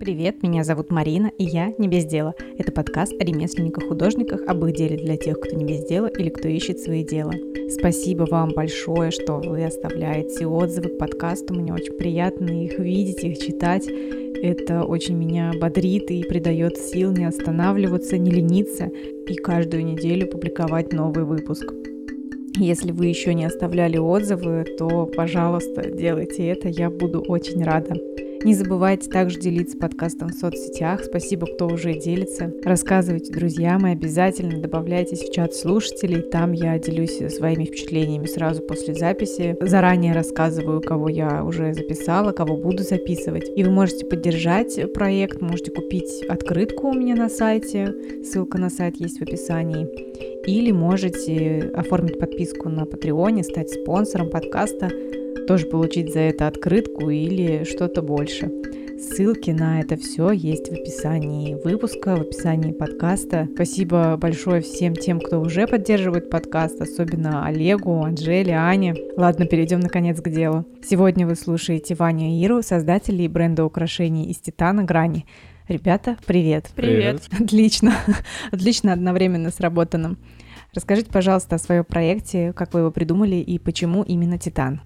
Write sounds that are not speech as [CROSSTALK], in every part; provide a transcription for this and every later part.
Привет, меня зовут Марина, и я не без дела. Это подкаст о ремесленниках-художниках, об их деле для тех, кто не без дела или кто ищет свои дела. Спасибо вам большое, что вы оставляете отзывы к подкасту. Мне очень приятно их видеть, их читать. Это очень меня бодрит и придает сил не останавливаться, не лениться и каждую неделю публиковать новый выпуск. Если вы еще не оставляли отзывы, то, пожалуйста, делайте это, я буду очень рада. Не забывайте также делиться подкастом в соцсетях. Спасибо, кто уже делится. Рассказывайте друзьям и обязательно добавляйтесь в чат слушателей. Там я делюсь своими впечатлениями сразу после записи. Заранее рассказываю, кого я уже записала, кого буду записывать. И вы можете поддержать проект, можете купить открытку у меня на сайте. Ссылка на сайт есть в описании. Или можете оформить подписку на Патреоне, стать спонсором подкаста тоже получить за это открытку или что-то больше. Ссылки на это все есть в описании выпуска, в описании подкаста. Спасибо большое всем тем, кто уже поддерживает подкаст, особенно Олегу, Анжеле, Ане. Ладно, перейдем наконец к делу. Сегодня вы слушаете Ваню и Иру, создателей бренда украшений из титана «Грани». Ребята, привет. Привет. Отлично. Отлично одновременно сработанным. Расскажите, пожалуйста, о своем проекте, как вы его придумали и почему именно Титан?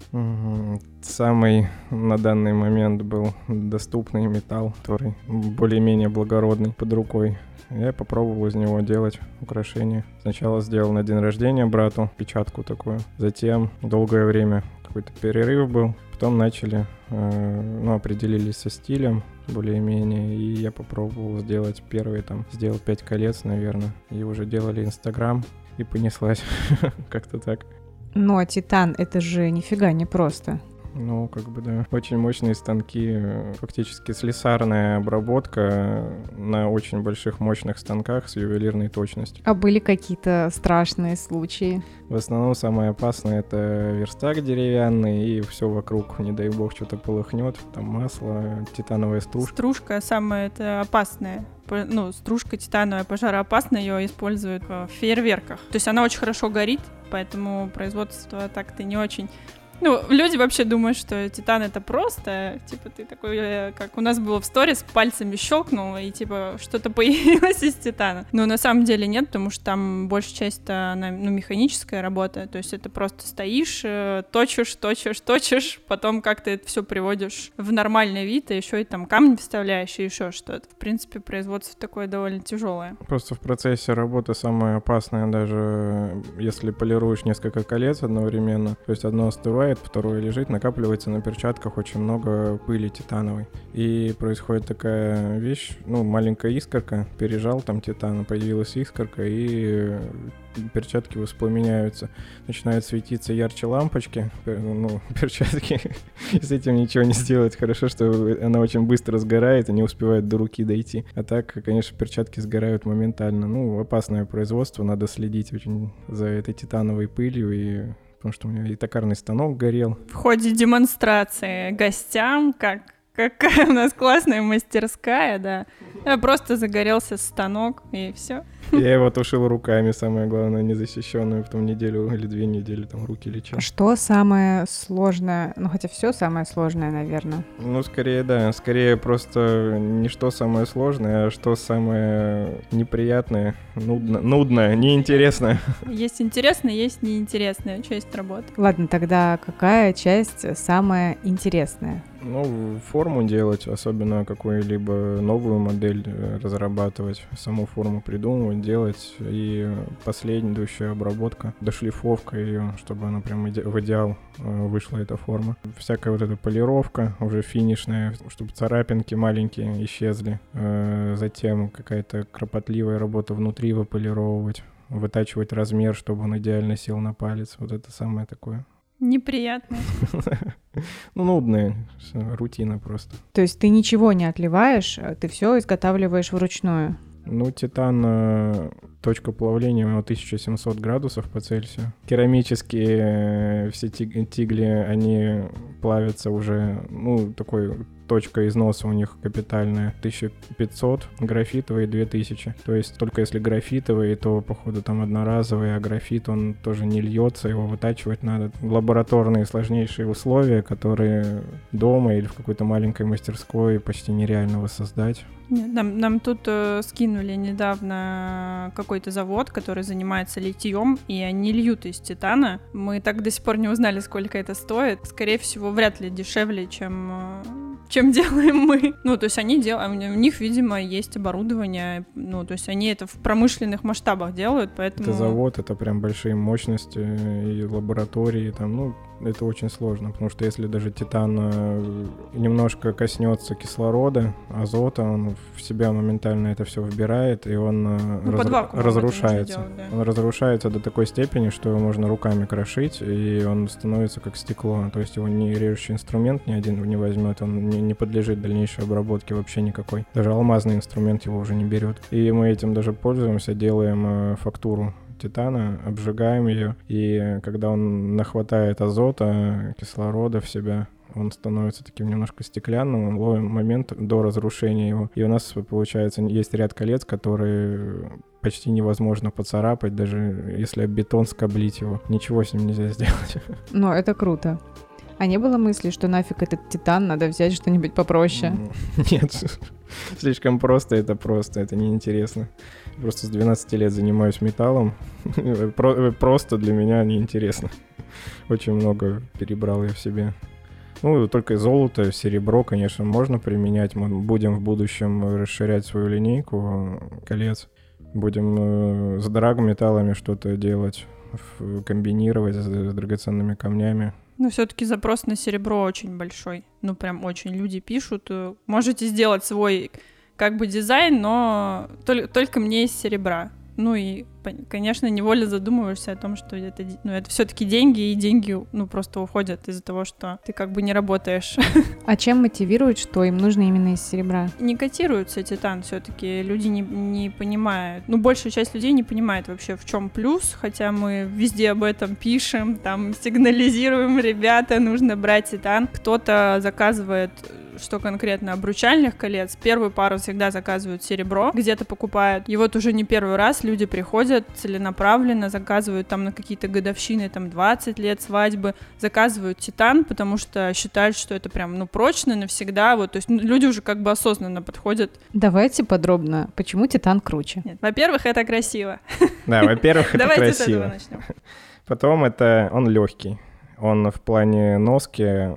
Самый на данный момент был доступный металл, который более-менее благородный под рукой. Я попробовал из него делать украшения. Сначала сделал на день рождения брату печатку такую. Затем долгое время какой-то перерыв был. Потом начали, э, ну, определились со стилем более-менее, и я попробовал сделать первый, там, сделал пять колец, наверное, и уже делали Инстаграм, и понеслась. [LAUGHS] Как-то так. Но Титан — это же нифига не просто. Ну, как бы, да. Очень мощные станки, фактически слесарная обработка на очень больших мощных станках с ювелирной точностью. А были какие-то страшные случаи? В основном самое опасное — это верстак деревянный, и все вокруг, не дай бог, что-то полыхнет, там масло, титановая стружка. Стружка самая это опасная ну, стружка титановая пожароопасная, ее используют в фейерверках. То есть она очень хорошо горит, поэтому производство так-то не очень ну, люди вообще думают, что титан это просто, типа, ты такой, э, как у нас было в сторис, пальцами щелкнул, и, типа, что-то [LAUGHS] появилось из титана. Но на самом деле нет, потому что там большая часть она, ну, механическая работа, то есть это просто стоишь, э, точишь, точишь, точишь, потом как-то это все приводишь в нормальный вид, и еще и там камни вставляешь, и еще что-то. В принципе, производство такое довольно тяжелое. Просто в процессе работы самое опасное, даже если полируешь несколько колец одновременно, то есть одно остывает, остывает, второе лежит, накапливается на перчатках очень много пыли титановой. И происходит такая вещь, ну, маленькая искорка, пережал там титана, появилась искорка, и перчатки воспламеняются, начинают светиться ярче лампочки, ну, [LAUGHS] перчатки, [LAUGHS] с этим ничего не сделать. Хорошо, что она очень быстро сгорает и не успевает до руки дойти. А так, конечно, перчатки сгорают моментально. Ну, опасное производство, надо следить очень за этой титановой пылью и потому что у меня и токарный станок горел. В ходе демонстрации гостям, как какая у нас классная мастерская, да. Просто загорелся станок, и все. Я его тушил руками, самое главное, незащищенную, потом неделю или две недели там руки лечил. Что самое сложное? Ну, хотя все самое сложное, наверное. Ну, скорее, да. Скорее просто не что самое сложное, а что самое неприятное, нудно, нудное, неинтересное. Есть интересное, есть неинтересная часть работы. Ладно, тогда какая часть самая интересная? Ну, форму делать, особенно какую-либо новую модель э, разрабатывать, саму форму придумывать, делать, и последующая обработка, дошлифовка ее, чтобы она прям в идеал э, вышла эта форма. Всякая вот эта полировка уже финишная, чтобы царапинки маленькие исчезли. Э, затем какая-то кропотливая работа внутри выполировывать вытачивать размер, чтобы он идеально сел на палец. Вот это самое такое Неприятно. [LAUGHS] [LAUGHS] Ну, нудная рутина просто. То есть ты ничего не отливаешь, а ты все изготавливаешь вручную? Ну, титан, э, точка плавления у него 1700 градусов по Цельсию. Керамические э, все тигли, они плавятся уже, ну, такой точка износа у них капитальная 1500, графитовый 2000. То есть только если графитовый, то, походу, там одноразовый, а графит, он тоже не льется, его вытачивать надо. Лабораторные сложнейшие условия, которые дома или в какой-то маленькой мастерской почти нереально воссоздать. Нам, нам тут э, скинули недавно какой-то завод, который занимается литьем, и они льют из титана. Мы так до сих пор не узнали, сколько это стоит. Скорее всего, вряд ли дешевле, чем э, чем делаем мы. Ну, то есть они делают, у них, видимо, есть оборудование, ну, то есть они это в промышленных масштабах делают, поэтому... Это завод, это прям большие мощности и лаборатории, там, ну, это очень сложно, потому что если даже титан э, немножко коснется кислорода, азота, он в себя моментально это все вбирает, и он э, ну, раз... разрушается. Делать, да. Он разрушается до такой степени, что его можно руками крошить, и он становится как стекло. То есть его не режущий инструмент ни один не возьмет, он не, не подлежит дальнейшей обработке вообще никакой. Даже алмазный инструмент его уже не берет. И мы этим даже пользуемся, делаем э, фактуру титана, обжигаем ее, и когда он нахватает азота, кислорода в себя, он становится таким немножко стеклянным, ловим момент до разрушения его. И у нас, получается, есть ряд колец, которые почти невозможно поцарапать, даже если бетон скоблить его. Ничего с ним нельзя сделать. [LAUGHS] Но это круто. А не было мысли, что нафиг этот титан, надо взять что-нибудь попроще? [LAUGHS] Нет, [LAUGHS] слишком просто это просто, это неинтересно. Просто с 12 лет занимаюсь металлом. [LAUGHS] Просто для меня неинтересно. Очень много перебрал я в себе. Ну, только золото, серебро, конечно, можно применять. Мы будем в будущем расширять свою линейку колец. Будем э, с драгметаллами что-то делать, комбинировать с, с драгоценными камнями. Но все-таки запрос на серебро очень большой. Ну, прям очень люди пишут. Э, можете сделать свой как бы дизайн, но только, только мне из серебра. Ну и, конечно, невольно задумываешься о том, что это, ну, это все-таки деньги, и деньги, ну, просто уходят из-за того, что ты как бы не работаешь. [LAUGHS] А чем мотивирует, что им нужно именно из серебра? Не котируется титан все-таки, люди не, не понимают. Ну, большая часть людей не понимает вообще, в чем плюс, хотя мы везде об этом пишем, там сигнализируем, ребята, нужно брать титан. Кто-то заказывает что конкретно обручальных колец, первую пару всегда заказывают серебро, где-то покупают. И вот уже не первый раз люди приходят целенаправленно, заказывают там на какие-то годовщины, там 20 лет свадьбы, заказывают титан, потому что считают, что это прям, ну, прочно навсегда, вот, то есть ну, люди уже как бы осознанно подходят. Давайте подробно, почему титан круче? Нет, во-первых, это красиво. Да, во-первых, это красиво. Давайте с этого начнем. Потом это он легкий. Он в плане носки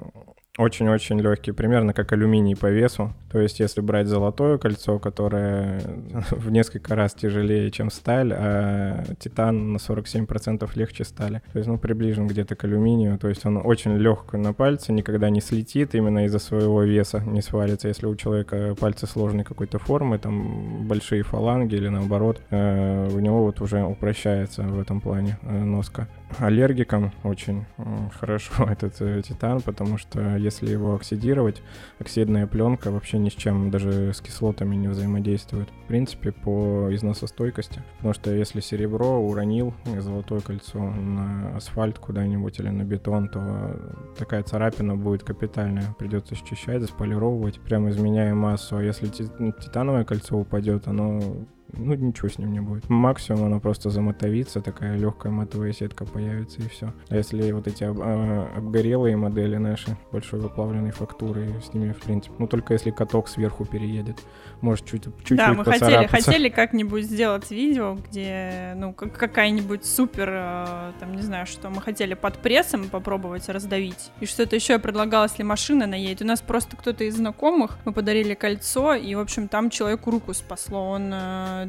очень-очень легкий, примерно как алюминий по весу. То есть, если брать золотое кольцо, которое [LAUGHS] в несколько раз тяжелее, чем сталь, а титан на 47% легче стали. То есть, ну, приближен где-то к алюминию. То есть, он очень легкий на пальце, никогда не слетит именно из-за своего веса, не свалится. Если у человека пальцы сложной какой-то формы, там большие фаланги или наоборот, э, у него вот уже упрощается в этом плане э, носка. Аллергикам очень хорошо [LAUGHS] этот э, титан, потому что если его оксидировать, оксидная пленка вообще ни с чем, даже с кислотами не взаимодействует. В принципе, по износостойкости. Потому что если серебро уронил, золотое кольцо на асфальт куда-нибудь или на бетон, то такая царапина будет капитальная. Придется счищать, засполировывать, прямо изменяя массу. А если титановое кольцо упадет, оно ну ничего с ним не будет. Максимум оно просто замотовится, такая легкая матовая сетка появится и все. А если вот эти об, а, обгорелые модели наши, большой выплавленной фактуры, с ними в принципе, ну только если каток сверху переедет, может чуть чуть Да, мы хотели, хотели как-нибудь сделать видео, где, ну, какая-нибудь супер, э, там, не знаю, что мы хотели под прессом попробовать раздавить. И что-то еще я предлагала, если машина наедет. У нас просто кто-то из знакомых, мы подарили кольцо, и, в общем, там человеку руку спасло. Он Э,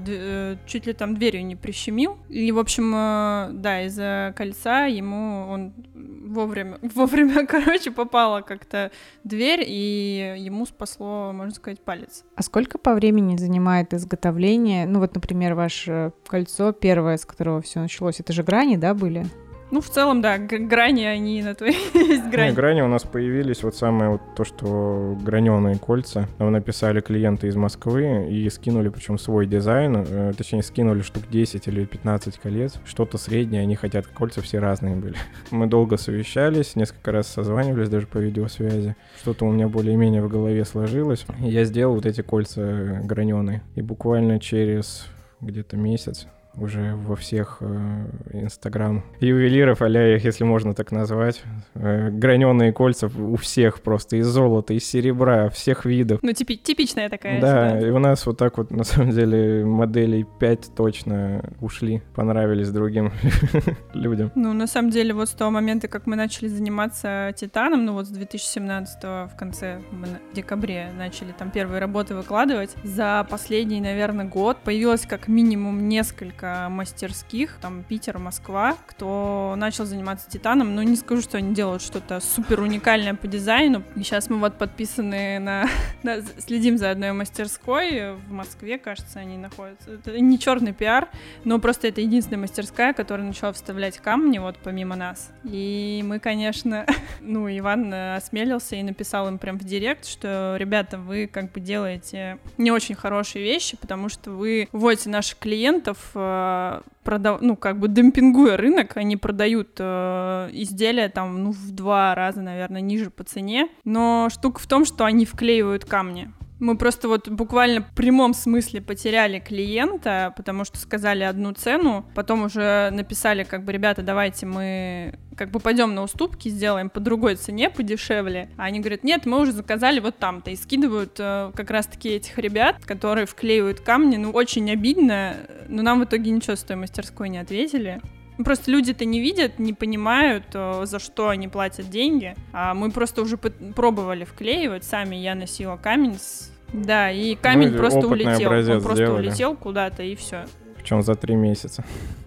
чуть ли там дверью не прищемил. И, в общем, э, да, из-за кольца ему он вовремя, [LAUGHS] вовремя, короче, попала как-то дверь, и ему спасло, можно сказать, палец. А сколько по времени занимает изготовление? Ну вот, например, ваше кольцо первое, с которого все началось, это же грани, да, были? Ну, в целом, да, грани они на то [LAUGHS] есть грани. Ну, грани у нас появились, вот самое вот то, что граненые кольца. Нам написали клиенты из Москвы и скинули, причем свой дизайн, э, точнее, скинули штук 10 или 15 колец. Что-то среднее, они хотят, кольца все разные были. [LAUGHS] Мы долго совещались, несколько раз созванивались даже по видеосвязи. Что-то у меня более-менее в голове сложилось. Я сделал вот эти кольца граненые. И буквально через где-то месяц уже во всех э, инстаграм ювелиров, а их, если можно так назвать. Э, граненые кольца у всех просто из золота, из серебра, всех видов. Ну, типи типичная такая Да, ситуация. и у нас вот так вот, на самом деле, моделей 5 точно ушли, понравились другим [LAUGHS] людям. Ну, на самом деле, вот с того момента, как мы начали заниматься титаном, ну вот с 2017 в конце, мы в декабре начали там первые работы выкладывать, за последний, наверное, год появилось как минимум несколько несколько мастерских, там Питер, Москва, кто начал заниматься титаном, но не скажу, что они делают что-то супер уникальное по дизайну. И сейчас мы вот подписаны на, [LAUGHS] на следим за одной мастерской в Москве, кажется, они находятся. Это не черный пиар, но просто это единственная мастерская, которая начала вставлять камни вот помимо нас. И мы, конечно, [LAUGHS] ну, Иван осмелился и написал им прям в директ, что, ребята, вы как бы делаете не очень хорошие вещи, потому что вы вводите наших клиентов э, продав... ну, как бы демпингуя рынок, они продают э, изделия там, ну, в два раза, наверное, ниже по цене. Но штука в том, что они вклеивают камни. Мы просто вот буквально в прямом смысле потеряли клиента, потому что сказали одну цену, потом уже написали, как бы, ребята, давайте мы как бы пойдем на уступки, сделаем по другой цене, подешевле. А они говорят, нет, мы уже заказали вот там-то. И скидывают э, как раз-таки этих ребят, которые вклеивают камни. Ну, очень обидно, но нам в итоге ничего с той мастерской не ответили. Просто люди-то не видят, не понимают, э, за что они платят деньги. А мы просто уже пробовали вклеивать сами. Я носила камень с... Да, и камень ну, просто улетел. Он просто сделали. улетел куда-то и все. Причем за три месяца.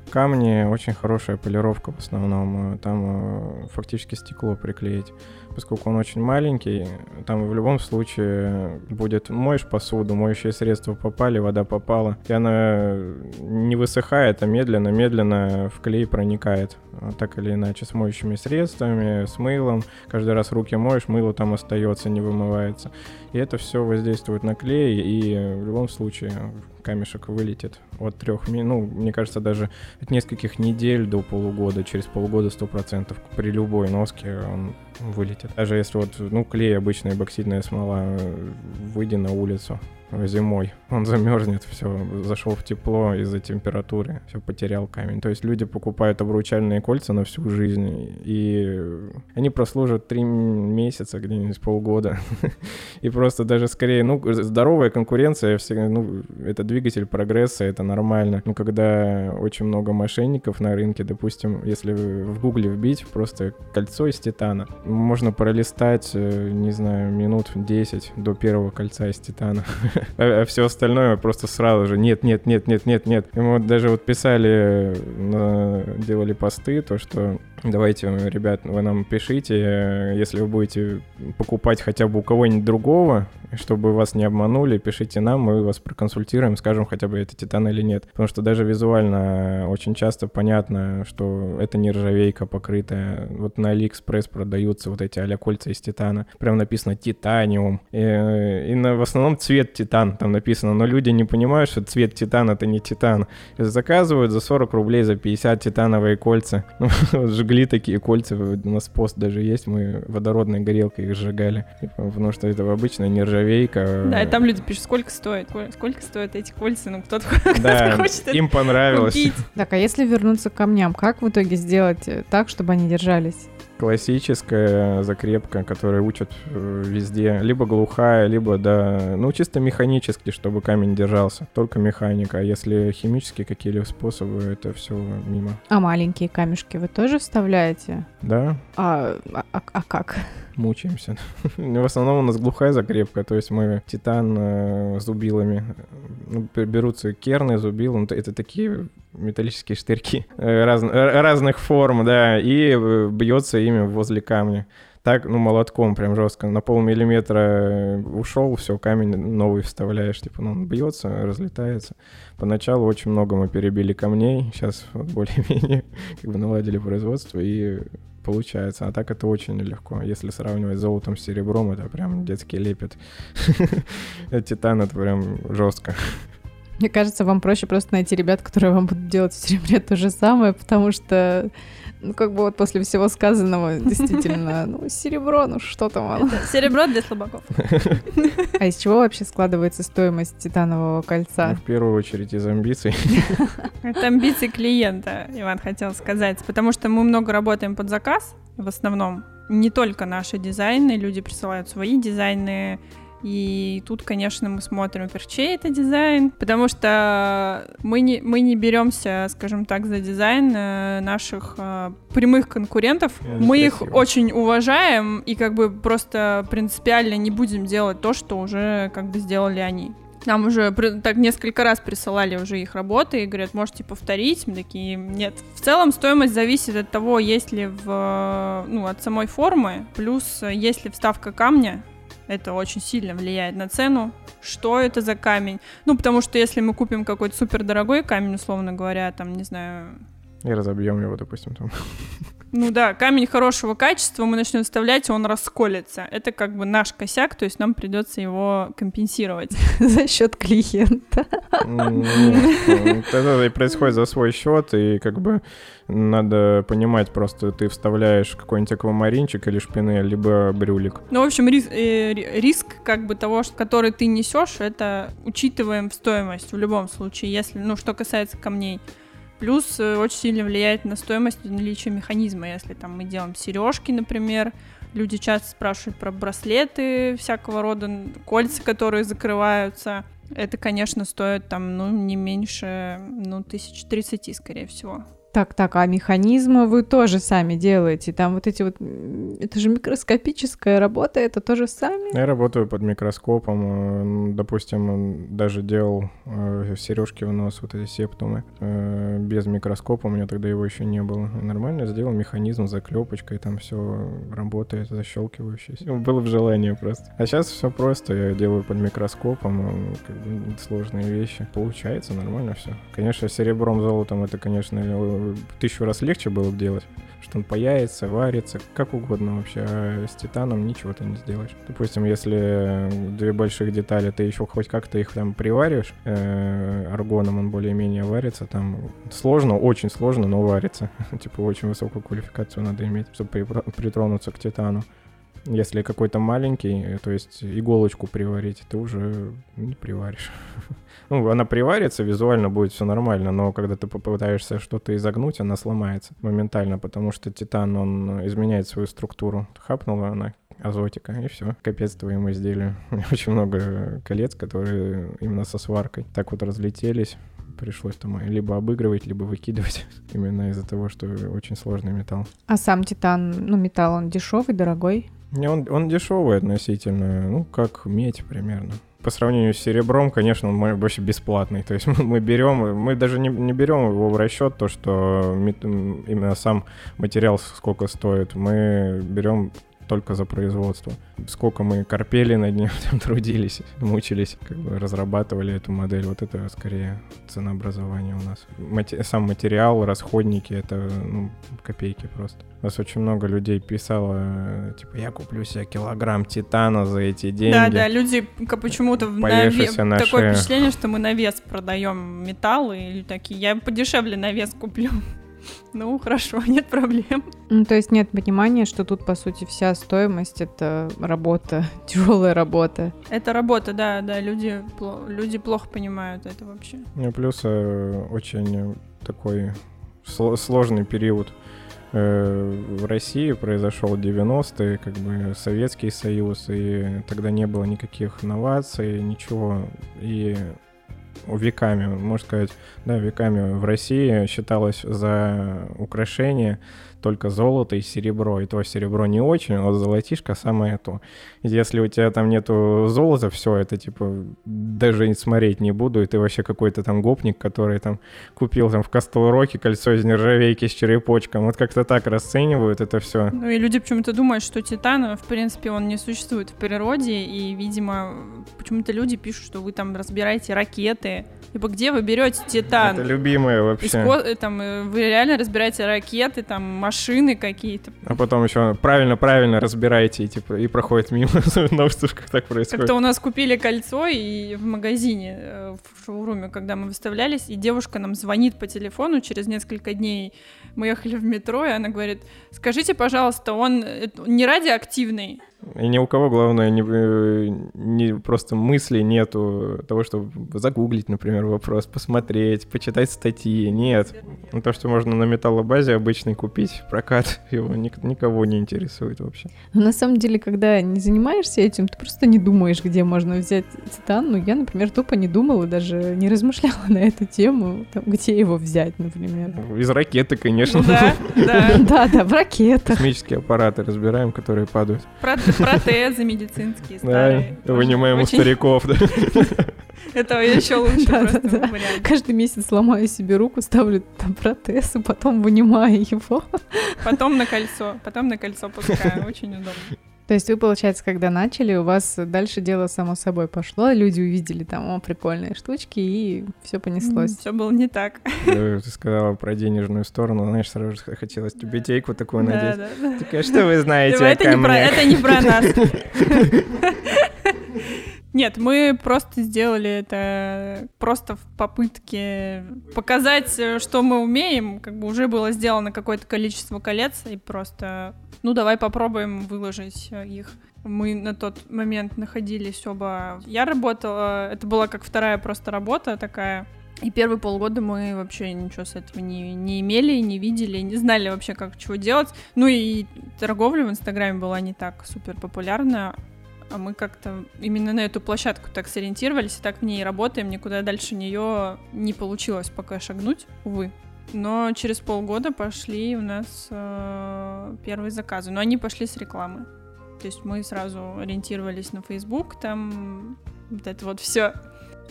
Камни очень хорошая полировка в основном. Э, там э, фактически стекло приклеить поскольку он очень маленький, там в любом случае будет моешь посуду, моющее средство попали, вода попала, и она не высыхает, а медленно-медленно в клей проникает. Так или иначе, с моющими средствами, с мылом. Каждый раз руки моешь, мыло там остается, не вымывается. И это все воздействует на клей, и в любом случае камешек вылетит от трех ну, мне кажется, даже от нескольких недель до полугода, через полгода сто процентов при любой носке он вылетит. Даже если вот, ну, клей обычная боксидная смола, выйди на улицу, зимой. Он замерзнет, все, зашел в тепло из-за температуры, все потерял камень. То есть люди покупают обручальные кольца на всю жизнь, и они прослужат три месяца, где-нибудь полгода. [LAUGHS] И просто даже скорее, ну, здоровая конкуренция, всегда, ну, это двигатель прогресса, это нормально. Но когда очень много мошенников на рынке, допустим, если в гугле вбить просто кольцо из титана, можно пролистать, э, не знаю, минут 10 до первого кольца из титана. [LAUGHS] а, а все остальное просто сразу же нет, нет, нет, нет, нет, нет. Вот даже вот писали, делали посты, то, что давайте, ребят, вы нам пишите, если вы будете покупать хотя бы у кого-нибудь другого, чтобы вас не обманули, пишите нам, мы вас проконсультируем, скажем хотя бы это титан или нет. Потому что даже визуально очень часто понятно, что это не ржавейка покрытая. Вот на Алиэкспресс продаются вот эти а кольца из титана. Прям написано titanium. И, и на, в основном цвет титан там написано, но люди не понимают, что цвет титан это не титан. И заказывают за 40 рублей, за 50 титановые кольца. [LAUGHS] Ну, жгли такие кольца, у нас пост даже есть, мы водородной горелкой их сжигали. Потому что это ржавейка нержавейка. Да, и там люди пишут, сколько стоит, сколько стоят эти кольца, ну кто-то [LAUGHS] да, хочет им понравилось. Купить. Так, а если вернуться к камням, как в итоге сделать э, так, чтобы они держались? Классическая закрепка, которая учат э, везде, либо глухая, либо, да, ну, чисто механически, чтобы камень держался, только механика, а если химические какие-либо способы, это все мимо. А маленькие камешки вы тоже вставляете? Да. А, а, а как? Мучаемся. [LAUGHS] В основном у нас глухая закрепка, то есть мы титан э, зубилами. Ну, берутся керны, зубилы, ну, это такие металлические штырьки э, раз, э, разных форм, да, и бьется ими возле камня так, ну, молотком прям жестко, на полмиллиметра ушел, все, камень новый вставляешь, типа, ну, он бьется, разлетается. Поначалу очень много мы перебили камней, сейчас вот более-менее [LAUGHS] как бы наладили производство и получается. А так это очень легко. Если сравнивать с золотом с серебром, это прям детский лепет. [LAUGHS] Титан это прям жестко. Мне кажется, вам проще просто найти ребят, которые вам будут делать в серебре то же самое, потому что ну, как бы вот после всего сказанного, [LAUGHS] действительно, ну, серебро, ну, что там оно? Серебро для слабаков. [LAUGHS] А из чего вообще складывается стоимость титанового кольца? Ну, в первую очередь из амбиций. [LAUGHS] Это амбиции клиента, Иван хотел сказать, потому что мы много работаем под заказ, в основном. Не только наши дизайны, люди присылают свои дизайны, и тут, конечно, мы смотрим, во чей это дизайн, потому что мы не, мы не беремся, скажем так, за дизайн э, наших э, прямых конкурентов. Это мы красиво. их очень уважаем и как бы просто принципиально не будем делать то, что уже как бы сделали они. Нам уже так несколько раз присылали уже их работы и говорят, можете повторить. Мы такие, нет. В целом стоимость зависит от того, есть ли в, ну, от самой формы, плюс э, есть ли вставка камня, это очень сильно влияет на цену. Что это за камень? Ну, потому что если мы купим какой-то супер дорогой камень, условно говоря, там, не знаю... И разобьем его, допустим, там. [LAUGHS] Ну да, камень хорошего качества мы начнем вставлять, он расколется. Это как бы наш косяк, то есть нам придется его компенсировать. [LAUGHS] За счет клиента. Это и происходит за свой счет, и как бы надо понимать просто, ты вставляешь какой-нибудь аквамаринчик или шпинель, либо брюлик. Ну, в общем, риск, э, риск как бы того, который ты несешь, это учитываем в стоимость в любом случае, если, ну, что касается камней. Плюс э, очень сильно влияет на стоимость наличия механизма. Если там мы делаем сережки, например, люди часто спрашивают про браслеты всякого рода, кольца, которые закрываются. Это, конечно, стоит там, ну, не меньше, ну, тысяч тридцати, скорее всего. Так, так, а механизмы вы тоже сами делаете? Там вот эти вот... Это же микроскопическая работа, это тоже сами? Я работаю под микроскопом. Э, допустим, даже делал э, сережки в нос, вот эти септумы. Э, без микроскопа, у меня тогда его еще не было. Нормально сделал механизм с заклепочкой, там все работает, защелкивающийся. Было в желании просто. А сейчас все просто, я делаю под микроскопом, как бы сложные вещи. Получается нормально все. Конечно, серебром, золотом это, конечно, тысячу раз легче было бы делать, что он паяется, варится, как угодно вообще, а с титаном ничего ты не сделаешь. Допустим, если две больших детали, ты еще хоть как-то их там привариваешь, э, аргоном он более-менее варится, там сложно, очень сложно, но варится. [LAUGHS] типа очень высокую квалификацию надо иметь, чтобы притронуться к титану. Если какой-то маленький, то есть иголочку приварить, ты уже не приваришь. [LAUGHS] ну, она приварится, визуально будет все нормально, но когда ты попытаешься что-то изогнуть, она сломается моментально, потому что титан, он изменяет свою структуру. Хапнула она азотика, и все. Капец твоему изделию. [LAUGHS] У очень много колец, которые именно со сваркой так вот разлетелись пришлось там либо обыгрывать, либо выкидывать, [LAUGHS] именно из-за того, что очень сложный металл. А сам титан, ну, металл, он дешевый, дорогой? Он, он дешевый относительно, ну, как медь примерно. По сравнению с серебром, конечно, он вообще бесплатный. То есть [LAUGHS] мы берем, мы даже не, не берем его в расчет, то, что именно сам материал сколько стоит. Мы берем только за производство. Сколько мы корпели над ним, [LAUGHS] там трудились, мучились, как бы разрабатывали эту модель. Вот это скорее ценообразование у нас. Мати- сам материал, расходники, это ну, копейки просто. У нас очень много людей писало, типа, я куплю себе килограмм титана за эти деньги. Да, да, люди почему-то на ве... такое впечатление, что мы на вес продаем металлы или такие, я подешевле на вес куплю. Ну, хорошо, [LAUGHS] нет проблем. Ну, то есть нет понимания, что тут, по сути, вся стоимость — это работа, [LAUGHS] тяжелая работа. Это работа, да, да, люди, люди плохо понимают это вообще. Ну, плюс э, очень такой сложный период э, в России произошел 90-е, как бы Советский Союз, и тогда не было никаких новаций, ничего. И веками, можно сказать, да, веками в России считалось за украшение только золото и серебро, и то серебро не очень, а золотишко самое то. Если у тебя там нету золота, все, это типа даже смотреть не буду, и ты вообще какой-то там гопник, который там купил там в Кастл-Роке кольцо из нержавейки с черепочком, вот как-то так расценивают это все. Ну и люди почему-то думают, что титан, в принципе, он не существует в природе, и, видимо, почему-то люди пишут, что вы там разбираете ракеты, Типа, где вы берете титан? Это любимое вообще. Иско... Э, там, э, вы реально разбираете ракеты, там, машины какие-то. А потом еще правильно-правильно разбираете и, типа, и проходит мимо. На так происходит. Как-то у нас купили кольцо и в магазине, э, в шоуруме, когда мы выставлялись, и девушка нам звонит по телефону через несколько дней. Мы ехали в метро, и она говорит, скажите, пожалуйста, он не радиоактивный? И ни у кого, главное, не, не просто мысли нету того, чтобы загуглить, например, вопрос, посмотреть, почитать статьи. Нет. Ну, то, что можно на металлобазе обычный купить, прокат, [LAUGHS] его ник- никого не интересует вообще. Но на самом деле, когда не занимаешься этим, ты просто не думаешь, где можно взять титан. Ну, я, например, тупо не думала, даже не размышляла [LAUGHS] на эту тему, там, где его взять, например. Из ракеты, конечно. Да, да. [LAUGHS] Да, да, в ракетах. Космические аппараты разбираем, которые падают. Протезы медицинские старые. Вынимаем у стариков, да. Это еще лучше просто. Каждый месяц ломаю себе руку, ставлю там протез, и потом вынимаю его. Потом на кольцо, потом на кольцо пускаю. Очень удобно. То есть вы, получается, когда начали, у вас дальше дело само собой пошло, люди увидели там, о, прикольные штучки, и все понеслось. Все было не так. Ты сказала про денежную сторону, знаешь, сразу же хотелось тебе тейку такую надеть. Да, да, да. Такая, что вы знаете это не про, Это не про нас. [LAUGHS] Нет, мы просто сделали это просто в попытке показать, что мы умеем. Как бы уже было сделано какое-то количество колец, и просто, ну, давай попробуем выложить их. Мы на тот момент находились оба... Я работала, это была как вторая просто работа такая, и первые полгода мы вообще ничего с этого не, не имели, не видели, не знали вообще, как чего делать. Ну и торговля в Инстаграме была не так супер популярна, мы как-то именно на эту площадку так сориентировались и так в ней работаем, никуда дальше нее не получилось пока шагнуть, увы. Но через полгода пошли у нас э, первые заказы, но они пошли с рекламы. То есть мы сразу ориентировались на Facebook, там вот это вот все.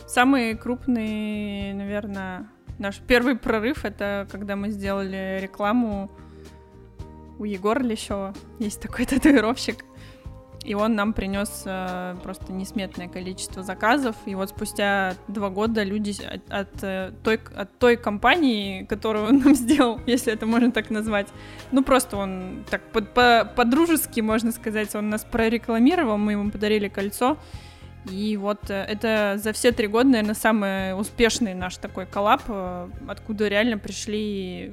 Самый крупный, наверное, наш первый прорыв это когда мы сделали рекламу у Егора Лещева. Есть такой [LAUGHS] татуировщик и он нам принес э, просто несметное количество заказов. И вот спустя два года люди от, от, э, той, от той компании, которую он [LAUGHS] нам сделал, если это можно так назвать, ну просто он так по-дружески, можно сказать, он нас прорекламировал, мы ему подарили кольцо. И вот э, это за все три года, наверное, самый успешный наш такой коллаб, э, откуда реально пришли,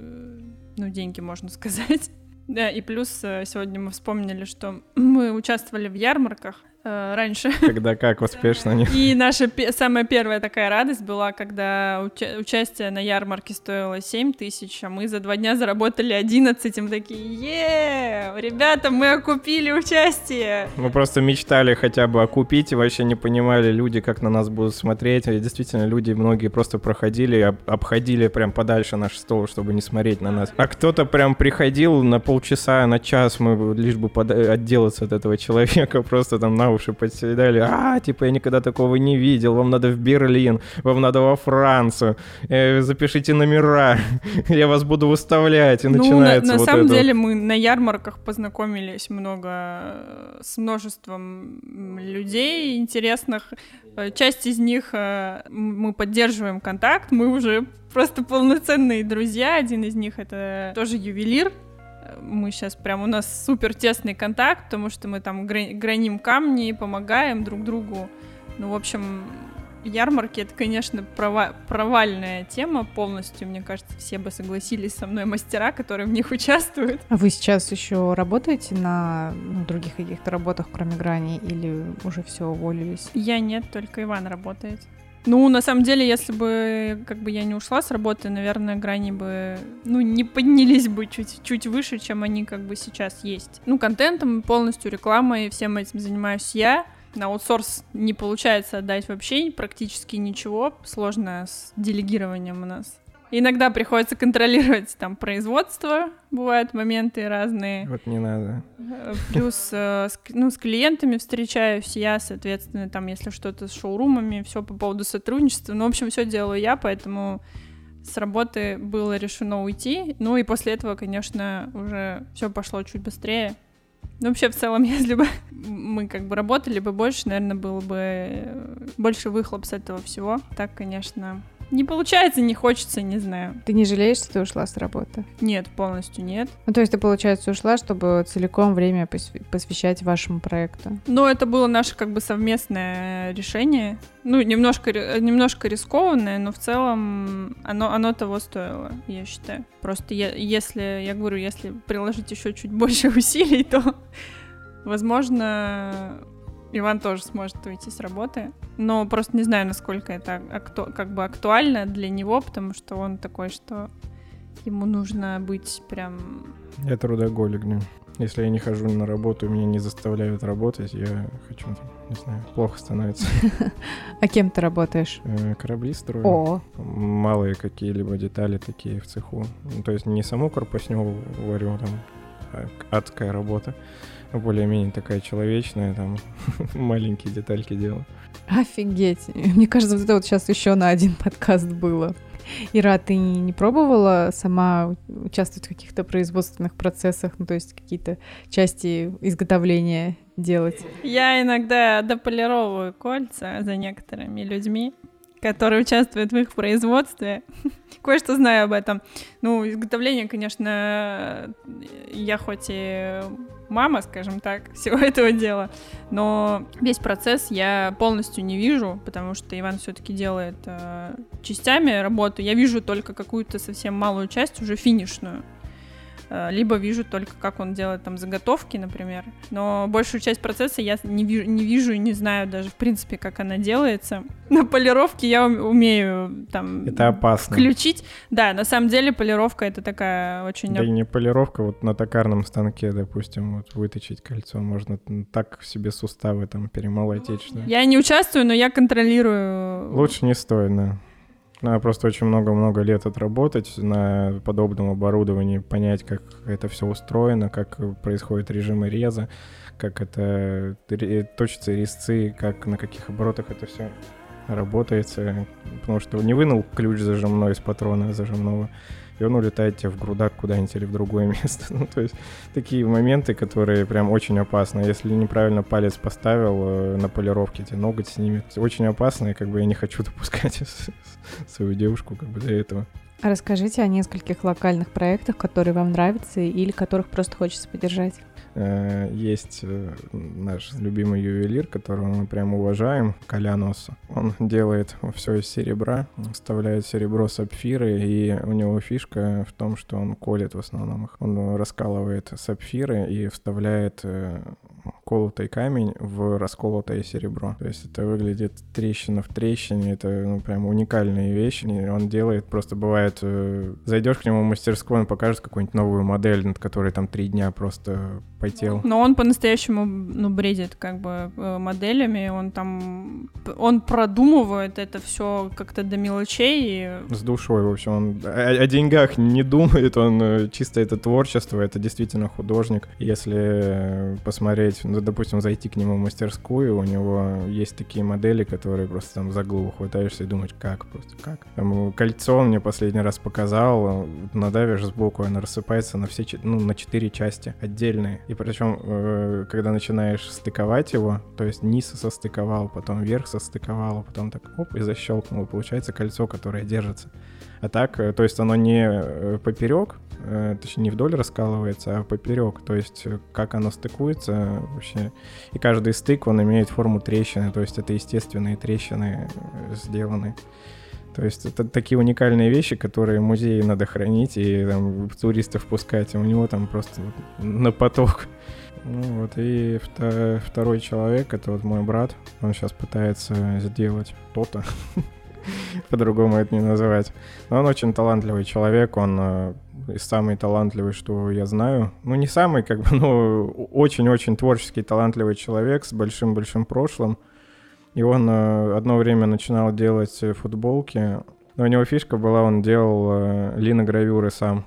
ну, деньги, можно сказать. [LAUGHS] Да, и плюс э, сегодня мы вспомнили, что мы участвовали в ярмарках, раньше. [LAUGHS] Когда как успешно они. И наша самая первая такая радость была, когда уча- участие на ярмарке стоило 7 тысяч, а мы за два дня заработали 11, и мы такие, е ребята, мы окупили участие. Мы просто мечтали хотя бы окупить, и вообще не понимали люди, как на нас будут смотреть. И действительно, люди многие просто проходили, об- обходили прям подальше наш стол, чтобы не смотреть на нас. А кто-то прям приходил на полчаса, на час, мы лишь бы отделаться от этого человека, [LAUGHS] просто там на уши подседали. А, типа, я никогда такого не видел. Вам надо в Берлин, вам надо во Францию. Э, запишите номера, [LAUGHS] я вас буду выставлять. И ну, начинается на, на вот самом это. деле мы на ярмарках познакомились много э, с множеством людей интересных. Э, часть из них э, мы поддерживаем контакт, мы уже просто полноценные друзья. Один из них это тоже ювелир, мы сейчас прям, у нас супер тесный контакт, потому что мы там граним камни, помогаем друг другу. Ну, в общем, ярмарки это, конечно, прова провальная тема полностью. Мне кажется, все бы согласились со мной мастера, которые в них участвуют. А вы сейчас еще работаете на ну, других каких-то работах, кроме грани, или уже все уволились? Я нет, только Иван работает. Ну, на самом деле, если бы как бы я не ушла с работы, наверное, грани бы, ну, не поднялись бы чуть, чуть выше, чем они как бы сейчас есть. Ну, контентом полностью, рекламой, всем этим занимаюсь я. На аутсорс не получается отдать вообще практически ничего. Сложно с делегированием у нас. Иногда приходится контролировать там производство, бывают моменты разные. Вот не надо. Э, Плюс, э, ну, с клиентами встречаюсь я, соответственно, там, если что-то с шоурумами, все по поводу сотрудничества. Ну, в общем, все делаю я, поэтому с работы было решено уйти. Ну и после этого, конечно, уже все пошло чуть быстрее. Ну, вообще, в целом, [LAUGHS] если бы мы как бы работали бы больше, наверное, было бы э, больше выхлоп с этого всего. Так, конечно, не получается, не хочется, не знаю. Ты не жалеешь, что ты ушла с работы? Нет, полностью нет. Ну, то есть ты, получается, ушла, чтобы целиком время посв- посвящать вашему проекту? Но это было наше как бы совместное решение. Ну, немножко, немножко рискованное, но в целом оно, оно того стоило, я считаю. Просто я, если, я говорю, если приложить еще чуть больше [LAUGHS] усилий, то, возможно, Иван тоже сможет уйти с работы. Но просто не знаю, насколько это акту- как бы актуально для него, потому что он такой, что ему нужно быть прям... Я трудоголик, да. Если я не хожу на работу, и меня не заставляют работать, я хочу, не знаю, плохо становится. [LAUGHS] А кем ты работаешь? Э, Корабли строю. О, Малые какие-либо детали такие в цеху. Ну, то есть не саму корпусню варю, там а, адская работа, более-менее такая человечная, там [LAUGHS] маленькие детальки делаю. офигеть. Мне кажется, вот это вот сейчас еще на один подкаст было. Ира, ты не, не пробовала сама участвовать в каких-то производственных процессах, ну, то есть какие-то части изготовления делать? Я иногда дополировываю кольца за некоторыми людьми, которые участвуют в их производстве. [LAUGHS] Кое-что знаю об этом. Ну, изготовление, конечно, я хоть и мама, скажем так, [LAUGHS] всего этого дела, но весь процесс я полностью не вижу, потому что Иван все-таки делает э, частями работу. Я вижу только какую-то совсем малую часть, уже финишную. Э, Либо вижу только, как он делает там заготовки, например. Но большую часть процесса я не вижу, не вижу и не знаю даже, в принципе, как она делается. [LAUGHS] На полировке я ум- умею там Это опасно. включить. Да, на самом деле полировка это такая очень... Да и не полировка, вот на токарном станке, допустим, вот выточить кольцо, можно так себе суставы там перемолотить, что... Я не участвую, но я контролирую. Лучше не стоит, да. Надо просто очень много-много лет отработать на подобном оборудовании, понять, как это все устроено, как происходит режимы реза, как это точатся резцы, как на каких оборотах это все работается. Потому что не вынул ключ зажимной из патрона зажимного, и он улетает тебе в грудак куда-нибудь или в другое [LAUGHS] место. Ну, то есть такие моменты, которые прям очень опасны. Если неправильно палец поставил э, на полировке, тебе ноготь снимет. Очень опасно, и как бы я не хочу [LAUGHS] допускать [LAUGHS] свою девушку как бы до этого. Расскажите о нескольких локальных проектах, которые вам нравятся или которых просто хочется поддержать. Э, Есть э, наш любимый ювелир, которого мы прям уважаем, Колянос. Он делает все из серебра, вставляет серебро, сапфиры, и у него фишка в том, что он колет в основном их. Он раскалывает сапфиры и вставляет э, колотый камень в расколотое серебро. То есть это выглядит трещина в трещине, это ну, прям уникальные вещи. И он делает, просто бывает, э, зайдешь к нему в мастерскую, он покажет какую-нибудь новую модель, над которой там три дня просто потел. Но он по-настоящему, ну, бредит как бы э, моделями, он там, он продумывает это все как-то до мелочей. и С душой, в общем, он о, о деньгах не думает, он э, чисто это творчество, это действительно художник. Если э, посмотреть, ну, допустим, зайти к нему в мастерскую, у него есть такие модели, которые просто там за голову хватаешься и думаешь, как просто, как. Там, кольцо мне последний раз показал, надавишь сбоку, оно рассыпается на все, ну, на четыре части отдельные. И причем, э, когда начинаешь стыковать его, то есть низ состыковал, потом верх состыковал, а потом так оп, и защелкнул, получается кольцо, которое держится. А так, э, то есть оно не э, поперек, э, точнее не вдоль раскалывается, а поперек. То есть как оно стыкуется вообще. И каждый стык, он имеет форму трещины, то есть это естественные трещины сделаны. То есть это такие уникальные вещи, которые в музее надо хранить и там, туристов пускать, а у него там просто на поток. Ну вот, и вто- второй человек, это вот мой брат, он сейчас пытается сделать то-то, [LAUGHS] [LAUGHS] по-другому это не называть. Но он очень талантливый человек, он э, самый талантливый, что я знаю. Ну, не самый, как бы, [LAUGHS] но очень-очень творческий, талантливый человек с большим-большим прошлым. И он э, одно время начинал делать э, футболки Но у него фишка была, он делал линогравюры сам.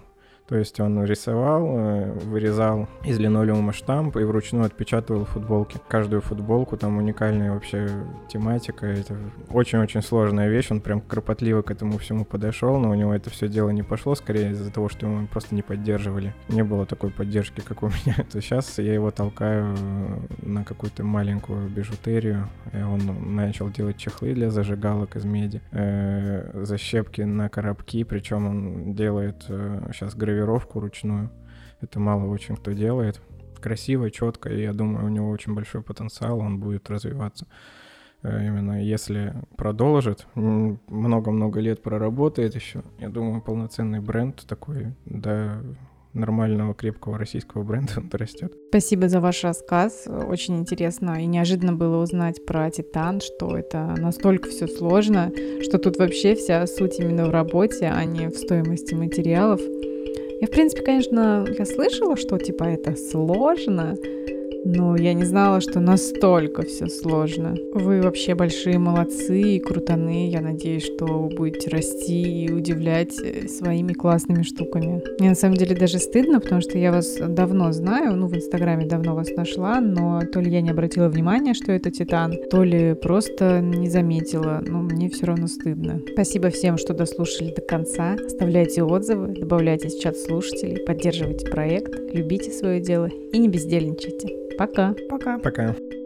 То есть он рисовал, э, вырезал из линолеума штамп и вручную отпечатывал футболки. Каждую футболку там уникальная вообще тематика. Это очень-очень сложная вещь. Он прям кропотливо к этому всему подошел, но у него это все дело не пошло, скорее из-за того, что ему просто не поддерживали. Не было такой поддержки, как у меня. [LAUGHS] То сейчас я его толкаю на какую-то маленькую бижутерию. Он начал делать чехлы для зажигалок из меди, э, защепки на коробки, причем он делает сейчас гравировку гравировку ручную. Это мало очень кто делает. Красиво, четко, и я думаю, у него очень большой потенциал, он будет развиваться. Э, именно если продолжит, много-много лет проработает еще, я думаю, полноценный бренд такой, да, нормального, крепкого российского бренда он растет. Спасибо за ваш рассказ. Очень интересно и неожиданно было узнать про Титан, что это настолько все сложно, что тут вообще вся суть именно в работе, а не в стоимости материалов. Я, в принципе, конечно, я слышала, что типа это сложно, но я не знала, что настолько все сложно. Вы вообще большие молодцы и крутаны. Я надеюсь, что вы будете расти и удивлять э, своими классными штуками. Мне на самом деле даже стыдно, потому что я вас давно знаю, ну, в Инстаграме давно вас нашла, но то ли я не обратила внимания, что это Титан, то ли просто не заметила, но мне все равно стыдно. Спасибо всем, что дослушали до конца. Оставляйте отзывы, добавляйтесь в чат слушателей, поддерживайте проект, любите свое дело и не бездельничайте. Пока. Пока. Пока.